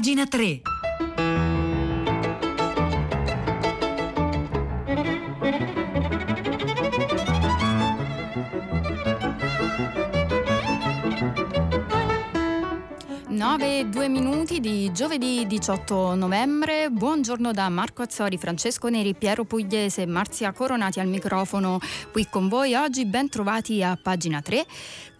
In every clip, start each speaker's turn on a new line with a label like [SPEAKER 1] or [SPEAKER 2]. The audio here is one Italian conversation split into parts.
[SPEAKER 1] Pagina 3.
[SPEAKER 2] Nove, due minuti di giovedì 18 novembre. Buongiorno da Marco Azzori, Francesco Neri, Piero Pugliese e Marzia Coronati al microfono qui con voi. Oggi ben trovati a pagina 3.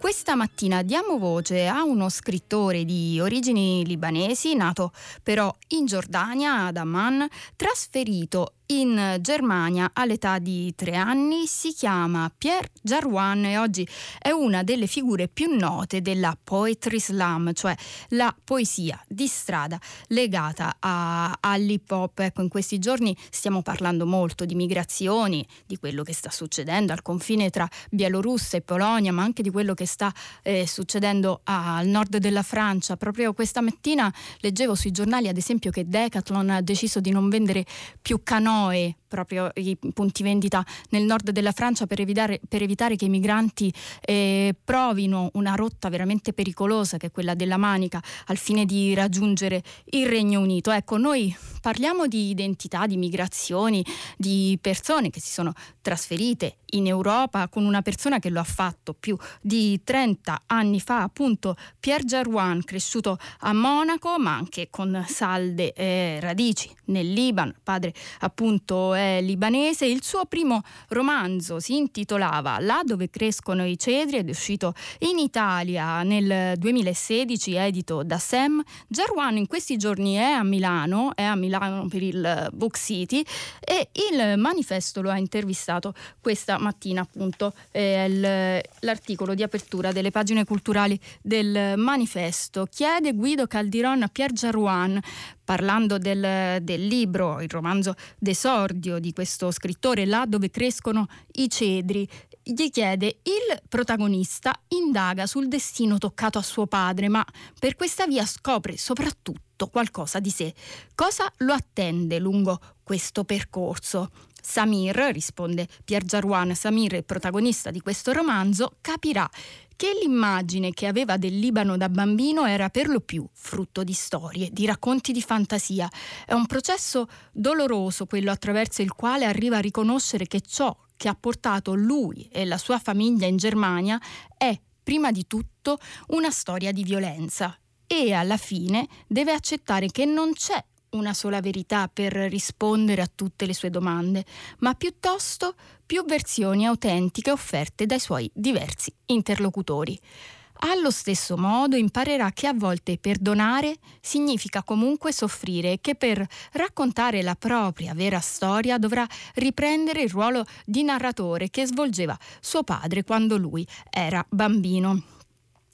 [SPEAKER 2] Questa mattina diamo voce a uno scrittore di origini libanesi, nato però in Giordania, ad Amman, trasferito in Germania all'età di tre anni, si chiama Pierre Jarouan e oggi è una delle figure più note della poetry slam, cioè la poesia di strada legata all'hip hop. Ecco, in questi giorni stiamo parlando molto di migrazioni, di quello che sta succedendo al confine tra Bielorussia e Polonia, ma anche di quello che sta eh, succedendo al nord della Francia. Proprio questa mattina leggevo sui giornali, ad esempio, che Decathlon ha deciso di non vendere più canoe proprio i punti vendita nel nord della Francia per evitare, per evitare che i migranti eh, provino una rotta veramente pericolosa che è quella della Manica al fine di raggiungere il Regno Unito. Ecco, noi parliamo di identità, di migrazioni, di persone che si sono trasferite in Europa con una persona che lo ha fatto più di 30 anni fa, appunto Pierre Jarouan, cresciuto a Monaco ma anche con salde eh, radici nel Libano, padre appunto è libanese. Il suo primo romanzo si intitolava Là dove crescono i cedri ed è uscito in Italia nel 2016, edito da Sam. Jarwan in questi giorni è a Milano, è a Milano per il Book City e il manifesto lo ha intervistato questa mattina appunto eh, l'articolo di apertura delle pagine culturali del manifesto. Chiede Guido Caldiron a Pier Jarwan parlando del, del, libro, il romanzo d'esordio di questo scrittore, là dove crescono i cedri, gli chiede il protagonista indaga sul destino toccato a suo padre, ma per questa via scopre soprattutto qualcosa di sé. Cosa lo attende lungo questo percorso? Samir, risponde Pier Jarouan, Samir, il protagonista di questo romanzo, capirà che l'immagine che aveva del Libano da bambino era per lo più frutto di storie, di racconti di fantasia. È un processo doloroso quello attraverso il quale arriva a riconoscere che ciò che ha portato lui e la sua famiglia in Germania è, prima di tutto, una storia di violenza e alla fine deve accettare che non c'è una sola verità per rispondere a tutte le sue domande, ma piuttosto più versioni autentiche offerte dai suoi diversi interlocutori. Allo stesso modo imparerà che a volte perdonare significa comunque soffrire e che per raccontare la propria vera storia dovrà riprendere il ruolo di narratore che svolgeva suo padre quando lui era bambino.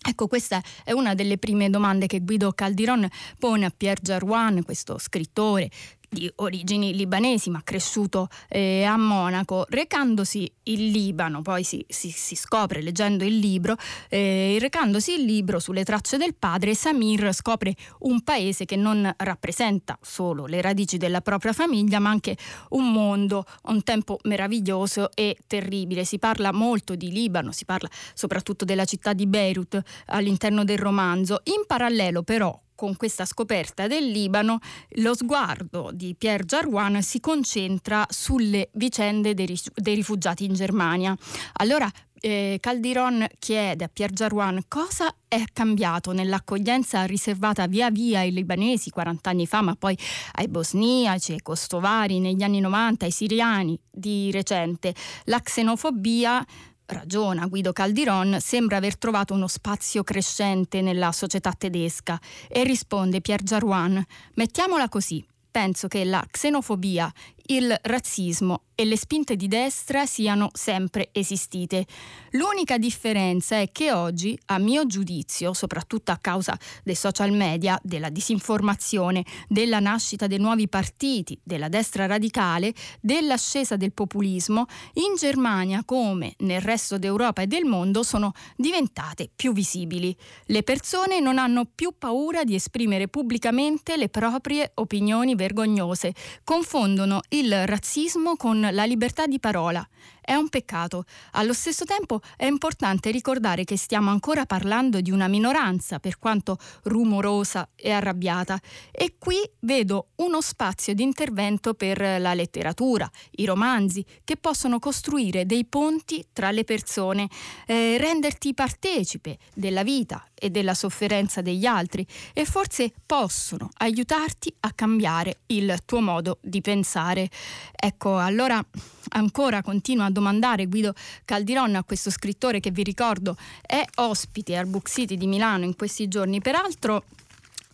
[SPEAKER 2] Ecco, questa è una delle prime domande che Guido Caldiron pone a Pierre Jarouan, questo scrittore di origini libanesi ma cresciuto eh, a Monaco, recandosi in Libano, poi si, si, si scopre leggendo il libro, eh, recandosi il libro sulle tracce del padre, Samir scopre un paese che non rappresenta solo le radici della propria famiglia ma anche un mondo, un tempo meraviglioso e terribile. Si parla molto di Libano, si parla soprattutto della città di Beirut all'interno del romanzo. In parallelo però con questa scoperta del Libano, lo sguardo di Pierre Jarouan si concentra sulle vicende dei, rifugiati in Germania. Allora eh, Caldiron chiede a Pierre Jarouan cosa è cambiato nell'accoglienza riservata via via ai libanesi 40 anni fa, ma poi ai bosniaci, ai kostovari negli anni 90, ai siriani di recente. La xenofobia ragiona Guido Caldiron, sembra aver trovato uno spazio crescente nella società tedesca e risponde Pierre Jarouan, mettiamola così, penso che la xenofobia, il razzismo e le spinte di destra siano sempre esistite. L'unica differenza è che oggi, a mio giudizio, soprattutto a causa dei social media, della disinformazione, della nascita dei nuovi partiti, della destra radicale, dell'ascesa del populismo, in Germania come nel resto d'Europa e del mondo sono diventate più visibili. Le persone non hanno più paura di esprimere pubblicamente le proprie opinioni vergognose, confondono il razzismo con la libertà di parola. È un peccato. Allo stesso tempo è importante ricordare che stiamo ancora parlando di una minoranza, per quanto rumorosa e arrabbiata. E qui vedo uno spazio di intervento per la letteratura, i romanzi, che possono costruire dei ponti tra le persone, eh, renderti partecipe della vita e della sofferenza degli altri e forse possono aiutarti a cambiare il tuo modo di pensare. Ecco, allora ancora continuo a domandare Guido Caldiron a questo scrittore che vi ricordo è ospite al Book City di Milano in questi giorni. Peraltro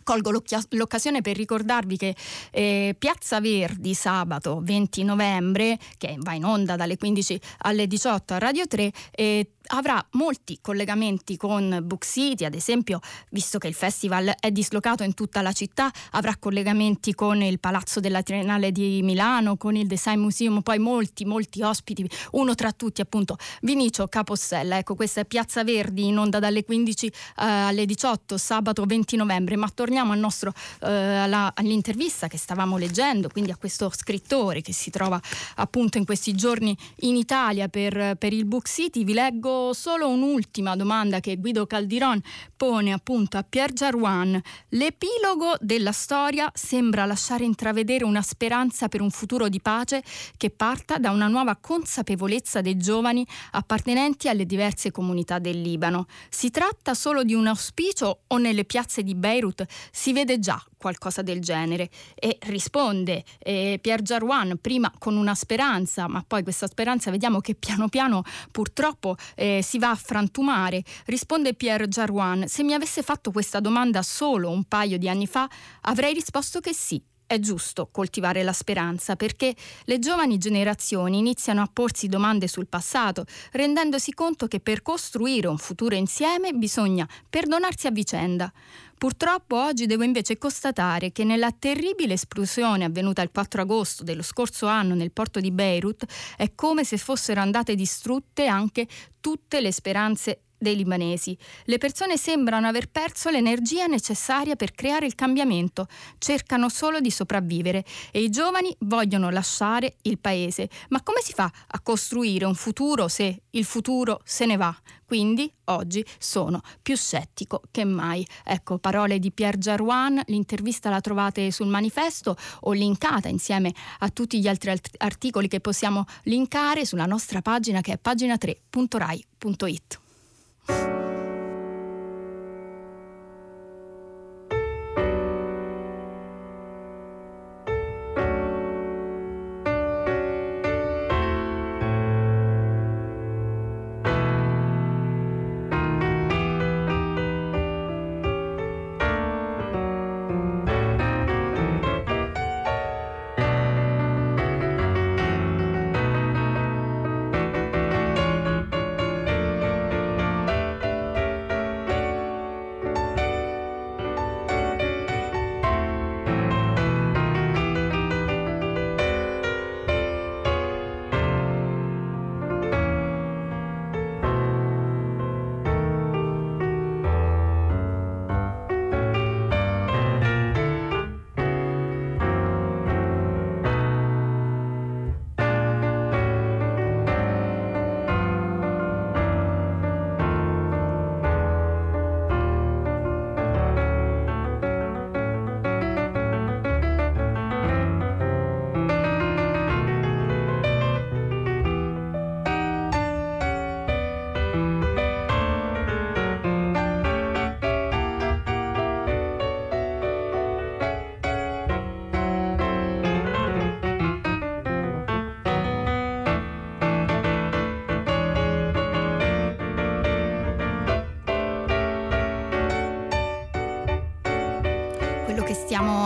[SPEAKER 2] Colgo l'occasione per ricordarvi che eh, Piazza Verdi sabato 20 novembre, che va in onda dalle 15 alle 18 a Radio 3, eh, avrà molti collegamenti con Book City, ad esempio, visto che il festival è dislocato in tutta la città, avrà collegamenti con il Palazzo della Triennale di Milano, con il Design Museum, poi molti, molti ospiti, uno tra tutti appunto Vinicio Capossella. Ecco, questa è Piazza Verdi in onda dalle 15 eh, alle 18, sabato 20 novembre, ma torniamo al nostro, eh, alla, all'intervista che stavamo leggendo, quindi a questo scrittore che si trova appunto in questi giorni in Italia per, per il Book City. Vi leggo solo un'ultima domanda che Guido Caldiron pone appunto a Pierre Jarouan. L'epilogo della storia sembra lasciare intravedere una speranza per un futuro di pace che parta da una nuova consapevolezza dei giovani appartenenti alle diverse comunità del Libano. Si tratta solo di un auspicio o nelle piazze di Beirut si vede già qualcosa del genere e risponde eh, Pierre Jarouan prima con una speranza ma poi questa speranza vediamo che piano piano purtroppo eh, si va a frantumare risponde Pierre Jarouan se mi avesse fatto questa domanda solo un paio di anni fa avrei risposto che sì è giusto coltivare la speranza perché le giovani generazioni iniziano a porsi domande sul passato, rendendosi conto che per costruire un futuro insieme bisogna perdonarsi a vicenda. Purtroppo oggi devo invece constatare che nella terribile esplosione avvenuta il 4 agosto dello scorso anno nel porto di Beirut è come se fossero andate distrutte anche tutte le speranze dei libanesi. Le persone sembrano aver perso l'energia necessaria per creare il cambiamento, cercano solo di sopravvivere e i giovani vogliono lasciare il paese. Ma come si fa a costruire un futuro se il futuro se ne va? Quindi oggi sono più scettico che mai. Ecco, parole di Pierre Jarouan, l'intervista la trovate sul manifesto o linkata insieme a tutti gli altri articoli che possiamo linkare sulla nostra pagina che è pagina3.rai.it. you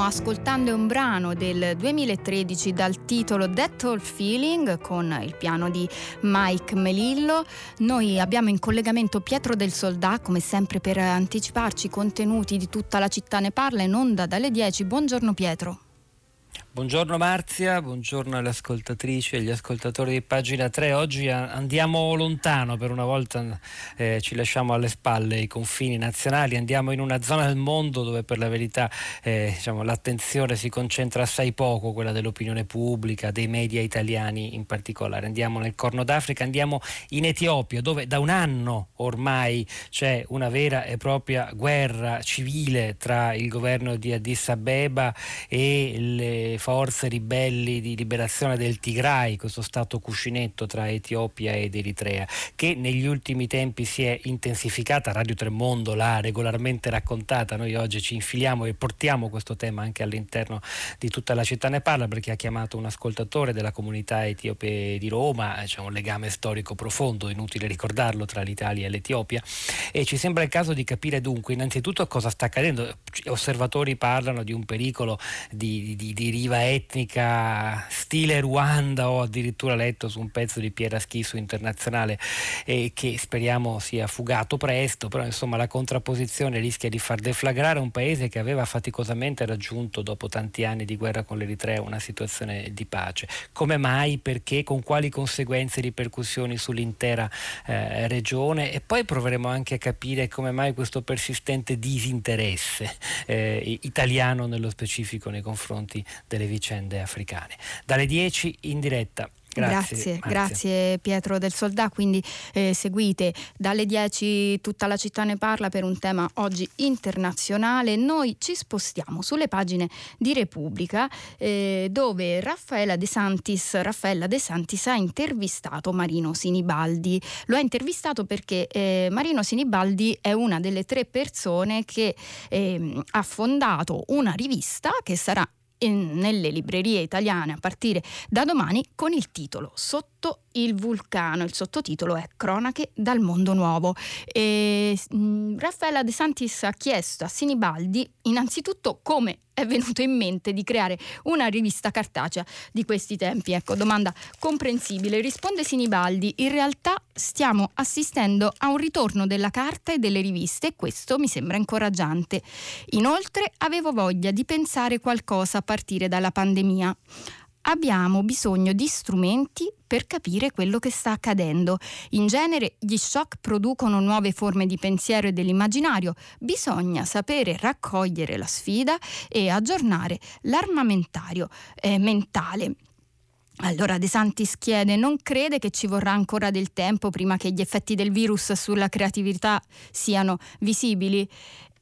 [SPEAKER 2] ascoltando un brano del 2013 dal titolo That All Feeling con il piano di Mike Melillo. Noi abbiamo in collegamento Pietro del Soldà, come sempre per anticiparci i contenuti di tutta la città ne parla in onda dalle 10. Buongiorno Pietro.
[SPEAKER 1] Buongiorno Marzia, buongiorno alle ascoltatrici e agli ascoltatori di pagina 3. Oggi andiamo lontano, per una volta eh, ci lasciamo alle spalle i confini nazionali, andiamo in una zona del mondo dove per la verità eh, diciamo, l'attenzione si concentra assai poco, quella dell'opinione pubblica, dei media italiani in particolare. Andiamo nel Corno d'Africa, andiamo in Etiopia dove da un anno ormai c'è una vera e propria guerra civile tra il governo di Addis Abeba e le forze ribelli di liberazione del Tigray, questo stato cuscinetto tra Etiopia ed Eritrea, che negli ultimi tempi si è intensificata. Radio Tremondo l'ha regolarmente raccontata. Noi oggi ci infiliamo e portiamo questo tema anche all'interno di tutta la città ne parla perché ha chiamato un ascoltatore della comunità etiope di Roma, c'è un legame storico profondo, inutile ricordarlo, tra l'Italia e l'Etiopia e ci sembra il caso di capire dunque innanzitutto cosa sta accadendo. Osservatori parlano di un pericolo di, di, di riva etnica stile Ruanda ho addirittura letto su un pezzo di Piera Schisso internazionale eh, che speriamo sia fugato presto, però insomma la contrapposizione rischia di far deflagrare un paese che aveva faticosamente raggiunto dopo tanti anni di guerra con l'Eritrea una situazione di pace. Come mai? Perché? Con quali conseguenze e ripercussioni sull'intera eh, regione? E poi proveremo anche a capire come mai questo persistente disinteresse eh, italiano nello specifico nei confronti delle vicende africane. Dalle 10 in diretta
[SPEAKER 2] Grazie, grazie, grazie, Pietro del Soldà. Quindi eh, seguite dalle 10 tutta la città ne parla per un tema oggi internazionale. Noi ci spostiamo sulle pagine di Repubblica eh, dove Raffaella De Santis, Raffaella De Santis ha intervistato Marino Sinibaldi. Lo ha intervistato perché eh, Marino Sinibaldi è una delle tre persone che ehm, ha fondato una rivista che sarà nelle librerie italiane a partire da domani con il titolo Sotto il vulcano. Il sottotitolo è Cronache dal mondo nuovo. E, mh, mm, Raffaella De Santis ha chiesto a Sinibaldi innanzitutto come è venuto in mente di creare una rivista cartacea di questi tempi? Ecco, domanda comprensibile. Risponde Sinibaldi, in realtà stiamo assistendo a un ritorno della carta e delle riviste e questo mi sembra incoraggiante. Inoltre avevo voglia di pensare qualcosa a partire dalla pandemia abbiamo bisogno di strumenti per capire quello che sta accadendo. In genere gli shock producono nuove forme di pensiero e dell'immaginario, bisogna sapere raccogliere la sfida e aggiornare l'armamentario eh, mentale. Allora De Santis chiede, non crede che ci vorrà ancora del tempo prima che gli effetti del virus sulla creatività siano visibili?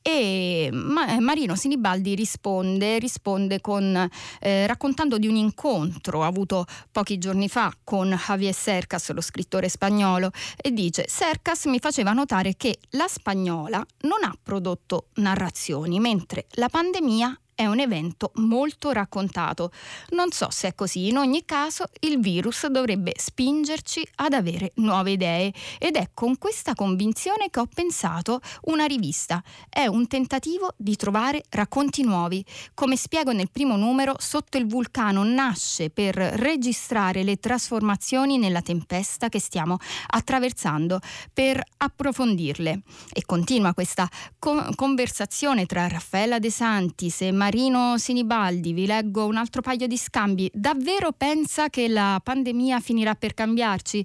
[SPEAKER 2] E Marino Sinibaldi risponde, risponde con, eh, raccontando di un incontro avuto pochi giorni fa con Javier Cercas, lo scrittore spagnolo, e dice Cercas mi faceva notare che la spagnola non ha prodotto narrazioni, mentre la pandemia è un evento molto raccontato. Non so se è così, in ogni caso il virus dovrebbe spingerci ad avere nuove idee ed è con questa convinzione che ho pensato una rivista. È un tentativo di trovare racconti nuovi. Come spiego nel primo numero, Sotto il vulcano nasce per registrare le trasformazioni nella tempesta che stiamo attraversando, per approfondirle. E continua questa co- conversazione tra Raffaella De Santis e Maria Marino Sinibaldi, vi leggo un altro paio di scambi. Davvero pensa che la pandemia finirà per cambiarci?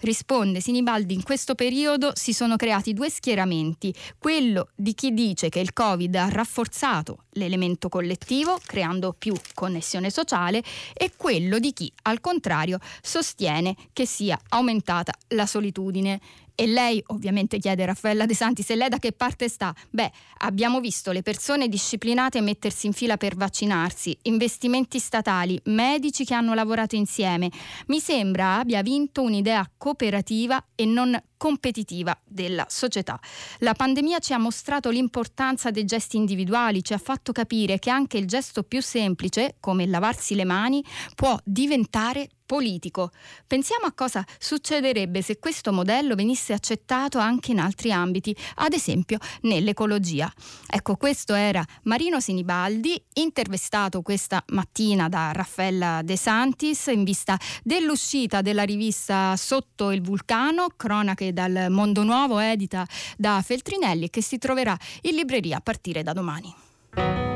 [SPEAKER 2] Risponde Sinibaldi, in questo periodo si sono creati due schieramenti, quello di chi dice che il Covid ha rafforzato l'elemento collettivo, creando più connessione sociale, e quello di chi, al contrario, sostiene che sia aumentata la solitudine e lei ovviamente chiede Raffaella De Santi se lei da che parte sta. Beh, abbiamo visto le persone disciplinate mettersi in fila per vaccinarsi, investimenti statali, medici che hanno lavorato insieme. Mi sembra abbia vinto un'idea cooperativa e non competitiva della società. La pandemia ci ha mostrato l'importanza dei gesti individuali, ci ha fatto capire che anche il gesto più semplice, come lavarsi le mani, può diventare politico. Pensiamo a cosa succederebbe se questo modello venisse accettato anche in altri ambiti, ad esempio nell'ecologia. Ecco, questo era Marino Sinibaldi, intervistato questa mattina da Raffaella De Santis in vista dell'uscita della rivista Sotto il vulcano, cronache dal mondo nuovo, edita da Feltrinelli, che si troverà in libreria a partire da domani.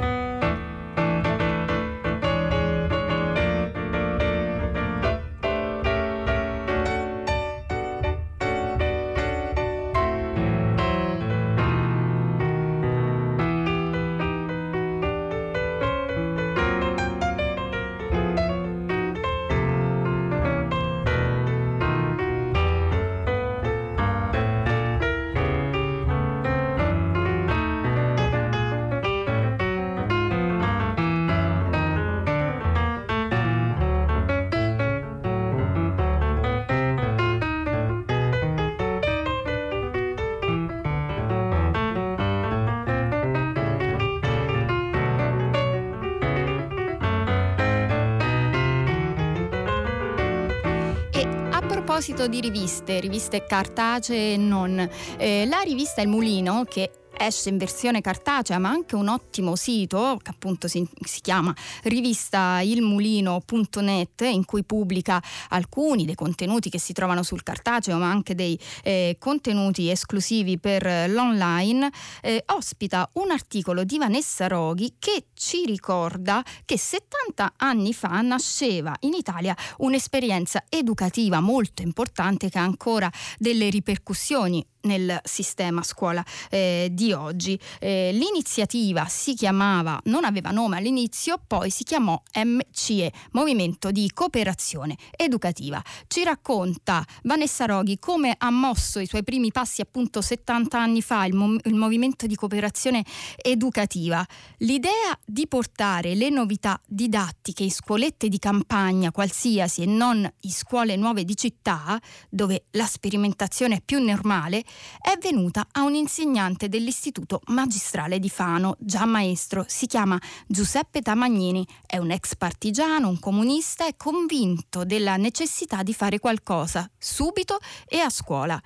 [SPEAKER 2] Proposito di riviste, riviste cartacee e non, eh, la rivista Il Mulino, che esce in versione cartacea ma anche un ottimo sito che appunto si, si chiama rivistailmulino.net in cui pubblica alcuni dei contenuti che si trovano sul cartaceo ma anche dei eh, contenuti esclusivi per l'online. Eh, ospita un articolo di Vanessa Roghi che ci ricorda che 70 anni fa nasceva in Italia un'esperienza educativa molto importante che ha ancora delle ripercussioni nel sistema scuola eh, di oggi. Eh, l'iniziativa si chiamava, non aveva nome all'inizio, poi si chiamò MCE, Movimento di Cooperazione Educativa. Ci racconta Vanessa Roghi come ha mosso i suoi primi passi appunto 70 anni fa il, mo- il Movimento di Cooperazione Educativa. L'idea di portare le novità didattiche in scuolette di campagna qualsiasi e non in scuole nuove di città, dove la sperimentazione è più normale, è venuta a un insegnante dell'Istituto Magistrale di Fano, già maestro, si chiama Giuseppe Tamagnini, è un ex partigiano, un comunista e convinto della necessità di fare qualcosa subito e a scuola.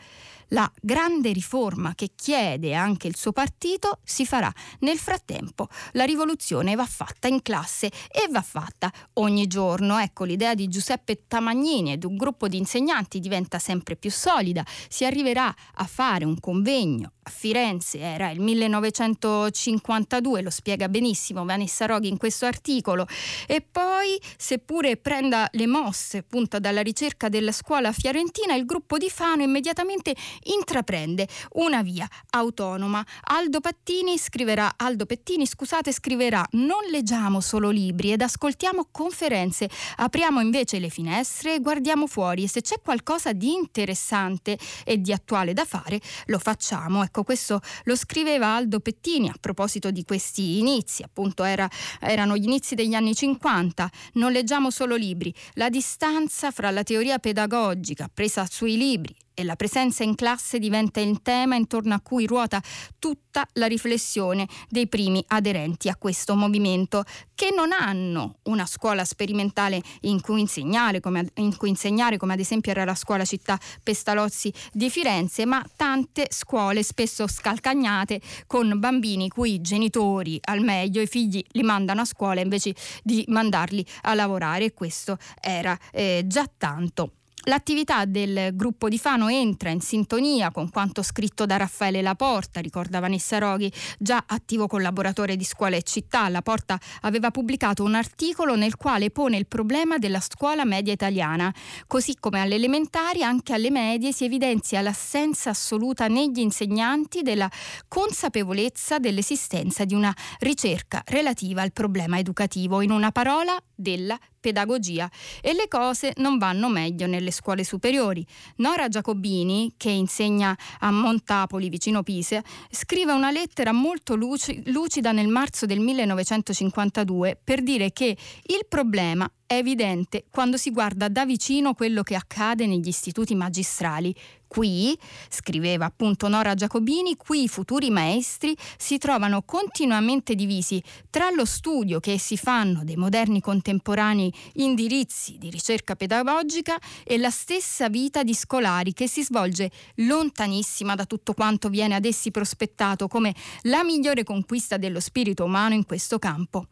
[SPEAKER 2] La grande riforma che chiede anche il suo partito si farà. Nel frattempo la rivoluzione va fatta in classe e va fatta ogni giorno. Ecco, l'idea di Giuseppe Tamagnini e di un gruppo di insegnanti diventa sempre più solida. Si arriverà a fare un convegno a Firenze, era il 1952, lo spiega benissimo Vanessa Roghi in questo articolo. E poi, seppure prenda le mosse appunto dalla ricerca della scuola fiorentina, il gruppo di Fano immediatamente intraprende una via autonoma. Aldo Pattini scriverà, Aldo Pettini, scusate, scriverà non leggiamo solo libri ed ascoltiamo conferenze, apriamo invece le finestre e guardiamo fuori e se c'è qualcosa di interessante e di attuale da fare, lo facciamo. Ecco, questo lo scriveva Aldo Pettini a proposito di questi inizi, appunto era, erano gli inizi degli anni 50. Non leggiamo solo libri, la distanza fra la teoria pedagogica presa sui libri e la presenza in classe diventa il tema intorno a cui ruota tutta la riflessione dei primi aderenti a questo movimento, che non hanno una scuola sperimentale in cui insegnare, come, in cui insegnare, come ad esempio era la scuola città Pestalozzi di Firenze, ma tante scuole spesso scalcagnate con bambini cui i genitori al meglio i figli li mandano a scuola invece di mandarli a lavorare e questo era eh, già tanto. L'attività del gruppo di Fano entra in sintonia con quanto scritto da Raffaele Laporta, ricorda Vanessa Roghi, già attivo collaboratore di Scuola e Città. Laporta aveva pubblicato un articolo nel quale pone il problema della scuola media italiana. Così come alle elementari, anche alle medie si evidenzia l'assenza assoluta negli insegnanti della consapevolezza dell'esistenza di una ricerca relativa al problema educativo. In una parola, della pedagogia e le cose non vanno meglio nelle scuole superiori. Nora Giacobini, che insegna a Montapoli vicino Pisa, scrive una lettera molto lucida nel marzo del 1952 per dire che il problema è evidente quando si guarda da vicino quello che accade negli istituti magistrali. Qui, scriveva appunto Nora Giacobini, qui i futuri maestri si trovano continuamente divisi tra lo studio che essi fanno dei moderni contemporanei indirizzi di ricerca pedagogica e la stessa vita di scolari che si svolge lontanissima da tutto quanto viene ad essi prospettato come la migliore conquista dello spirito umano in questo campo.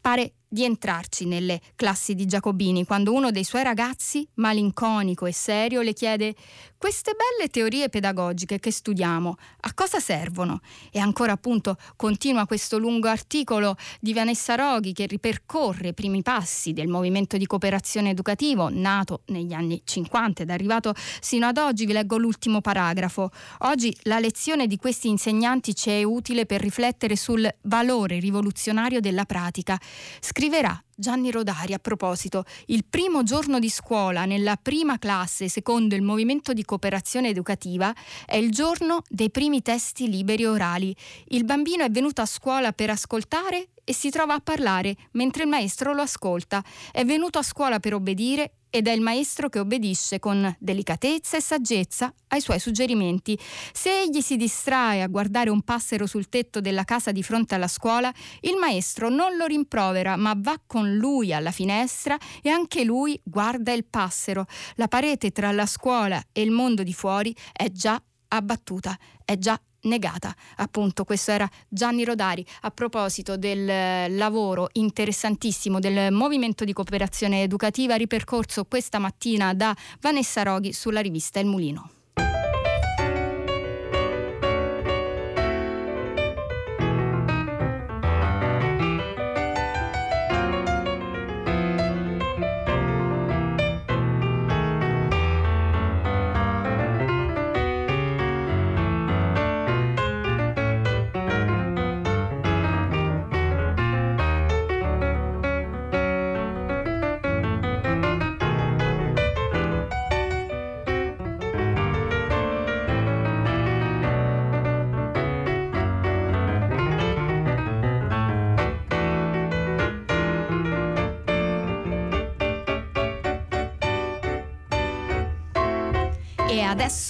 [SPEAKER 2] Pare di entrarci nelle classi di Giacobini quando uno dei suoi ragazzi, malinconico e serio, le chiede queste belle teorie pedagogiche che studiamo, a cosa servono? E ancora appunto continua questo lungo articolo di Vanessa Roghi che ripercorre i primi passi del movimento di cooperazione educativo nato negli anni 50 ed arrivato sino ad oggi. Vi leggo l'ultimo paragrafo. Oggi la lezione di questi insegnanti ci è utile per riflettere sul valore rivoluzionario della pratica. Scri- Scriverà Gianni Rodari a proposito, il primo giorno di scuola nella prima classe secondo il movimento di cooperazione educativa è il giorno dei primi testi liberi orali. Il bambino è venuto a scuola per ascoltare e si trova a parlare mentre il maestro lo ascolta. È venuto a scuola per obbedire ed è il maestro che obbedisce con delicatezza e saggezza ai suoi suggerimenti. Se egli si distrae a guardare un passero sul tetto della casa di fronte alla scuola, il maestro non lo rimprovera, ma va con con lui alla finestra e anche lui guarda il passero. La parete tra la scuola e il mondo di fuori è già abbattuta, è già negata. Appunto, questo era Gianni Rodari a proposito del lavoro interessantissimo del movimento di cooperazione educativa ripercorso questa mattina da Vanessa Roghi sulla rivista Il Mulino.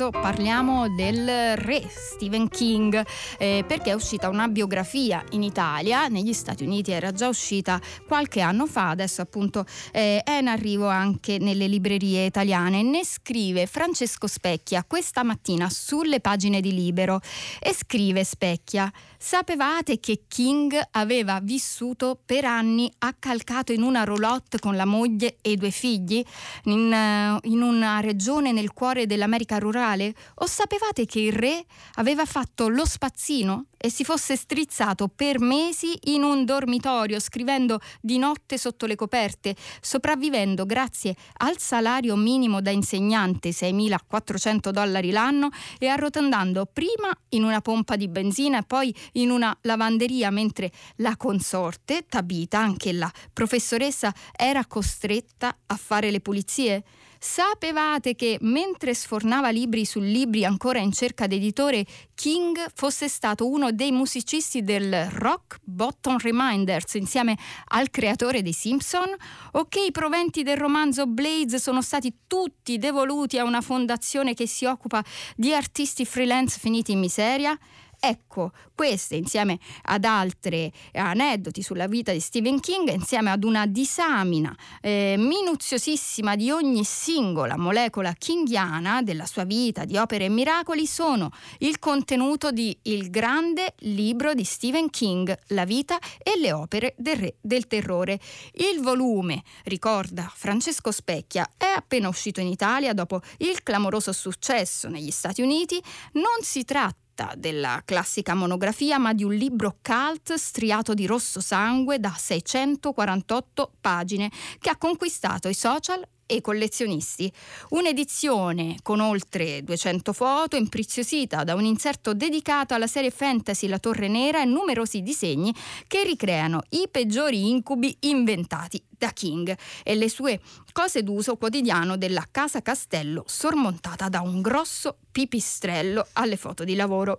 [SPEAKER 2] Adesso parliamo del re Stephen King eh, perché è uscita una biografia in Italia, negli Stati Uniti era già uscita qualche anno fa, adesso appunto eh, è in arrivo anche nelle librerie italiane. Ne scrive Francesco Specchia questa mattina sulle pagine di Libero e scrive Specchia Sapevate che King aveva vissuto per anni accalcato in una roulotte con la moglie e i due figli in, uh, in una regione nel cuore dell'America rurale? O sapevate che il re aveva fatto lo spazzino e si fosse strizzato per mesi in un dormitorio scrivendo di notte sotto le coperte, sopravvivendo grazie al salario minimo da insegnante 6.400 dollari l'anno e arrotondando prima in una pompa di benzina e poi in una lavanderia mentre la consorte, Tabita, anche la professoressa, era costretta a fare le pulizie? Sapevate che mentre sfornava libri su libri ancora in cerca d'editore, King fosse stato uno dei musicisti del Rock Bottom Reminders insieme al creatore dei Simpson? O che i proventi del romanzo Blades sono stati tutti devoluti a una fondazione che si occupa di artisti freelance finiti in miseria? Ecco, queste insieme ad altri aneddoti sulla vita di Stephen King, insieme ad una disamina eh, minuziosissima di ogni singola molecola kingiana della sua vita, di opere e miracoli, sono il contenuto di Il grande libro di Stephen King, La vita e le opere del re del terrore. Il volume, ricorda Francesco Specchia, è appena uscito in Italia dopo il clamoroso successo negli Stati Uniti. Non si tratta della classica monografia, ma di un libro cult striato di rosso sangue da 648 pagine che ha conquistato i social e collezionisti. Un'edizione con oltre 200 foto, impreziosita da un inserto dedicato alla serie fantasy La Torre Nera e numerosi disegni che ricreano i peggiori incubi inventati da King e le sue cose d'uso quotidiano della casa castello sormontata da un grosso pipistrello alle foto di lavoro.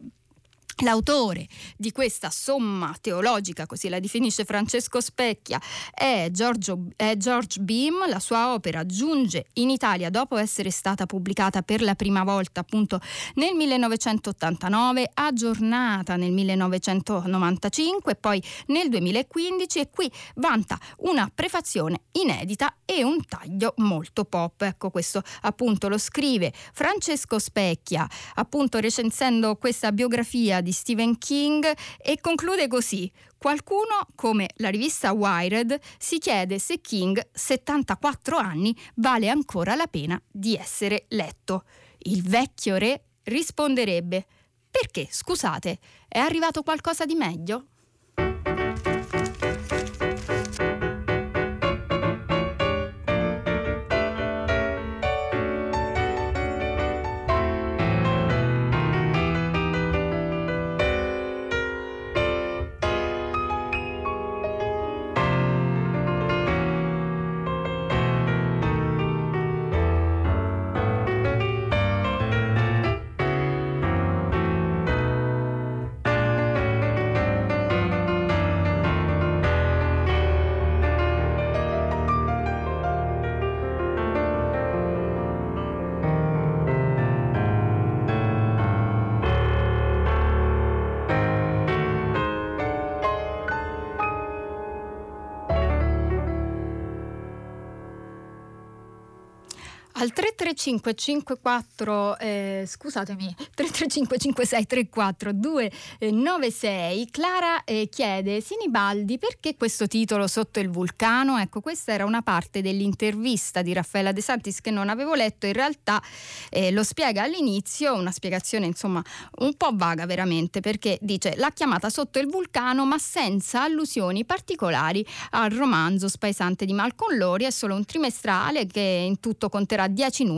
[SPEAKER 2] L'autore di questa somma teologica, così la definisce Francesco Specchia, è, Giorgio, è George Beam. La sua opera giunge in Italia dopo essere stata pubblicata per la prima volta appunto nel 1989, aggiornata nel 1995 e poi nel 2015 e qui vanta una prefazione inedita e un taglio molto pop. Ecco questo appunto lo scrive Francesco Specchia, appunto recensendo questa biografia di Stephen King e conclude così. Qualcuno, come la rivista Wired, si chiede se King, 74 anni, vale ancora la pena di essere letto. Il vecchio re risponderebbe: Perché, scusate, è arrivato qualcosa di meglio? Al 335 54 eh, scusatemi 335 56 34 296 Clara eh, chiede Sinibaldi perché questo titolo sotto il vulcano? Ecco questa era una parte dell'intervista di Raffaella De Santis che non avevo letto. In realtà eh, lo spiega all'inizio una spiegazione insomma un po' vaga veramente perché dice l'ha chiamata sotto il vulcano ma senza allusioni particolari al romanzo spaesante di Malcolm Lori è solo un trimestrale che in tutto conterà 10 numeri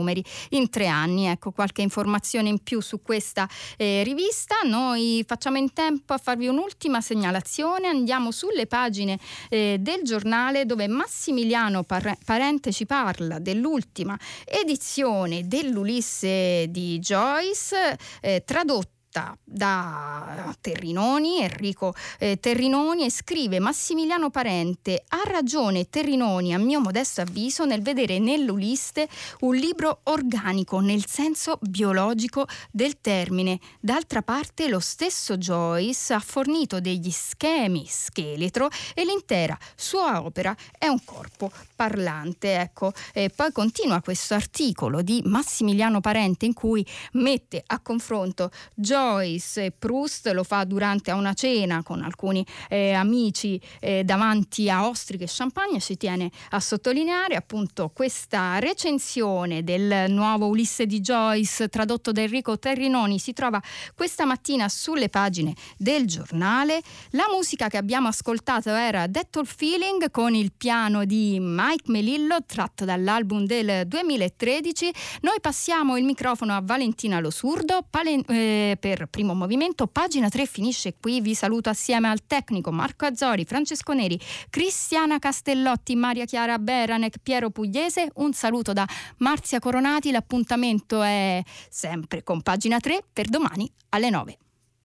[SPEAKER 2] in tre anni. Ecco qualche informazione in più su questa eh, rivista. Noi facciamo in tempo a farvi un'ultima segnalazione. Andiamo sulle pagine eh, del giornale dove Massimiliano Parente ci parla dell'ultima edizione dell'Ulisse di Joyce eh, tradotta scritta da Terrinoni, Enrico eh, Terrinoni, e scrive Massimiliano Parente, ha ragione Terrinoni a mio modesto avviso nel vedere nell'Uliste un libro organico nel senso biologico del termine. D'altra parte lo stesso Joyce ha fornito degli schemi scheletro e l'intera sua opera è un corpo parlante. Ecco, e poi continua questo articolo di Massimiliano Parente in cui mette a confronto Joyce e Proust lo fa durante una cena con alcuni eh, amici eh, davanti a ostriche e champagne. Si tiene a sottolineare appunto questa recensione del nuovo Ulisse di Joyce tradotto da Enrico Terrinoni. Si trova questa mattina sulle pagine del giornale. La musica che abbiamo ascoltato era Detto Feeling con il piano di Mike Melillo tratto dall'album del 2013. Noi passiamo il microfono a Valentina Losurdo palen- eh, per primo movimento. Pagina 3 finisce qui. Vi saluto assieme al tecnico Marco Azzori, Francesco Neri, Cristiana Castellotti, Maria Chiara Beranek, Piero Pugliese. Un saluto da Marzia Coronati. L'appuntamento è sempre con pagina 3 per domani alle 9.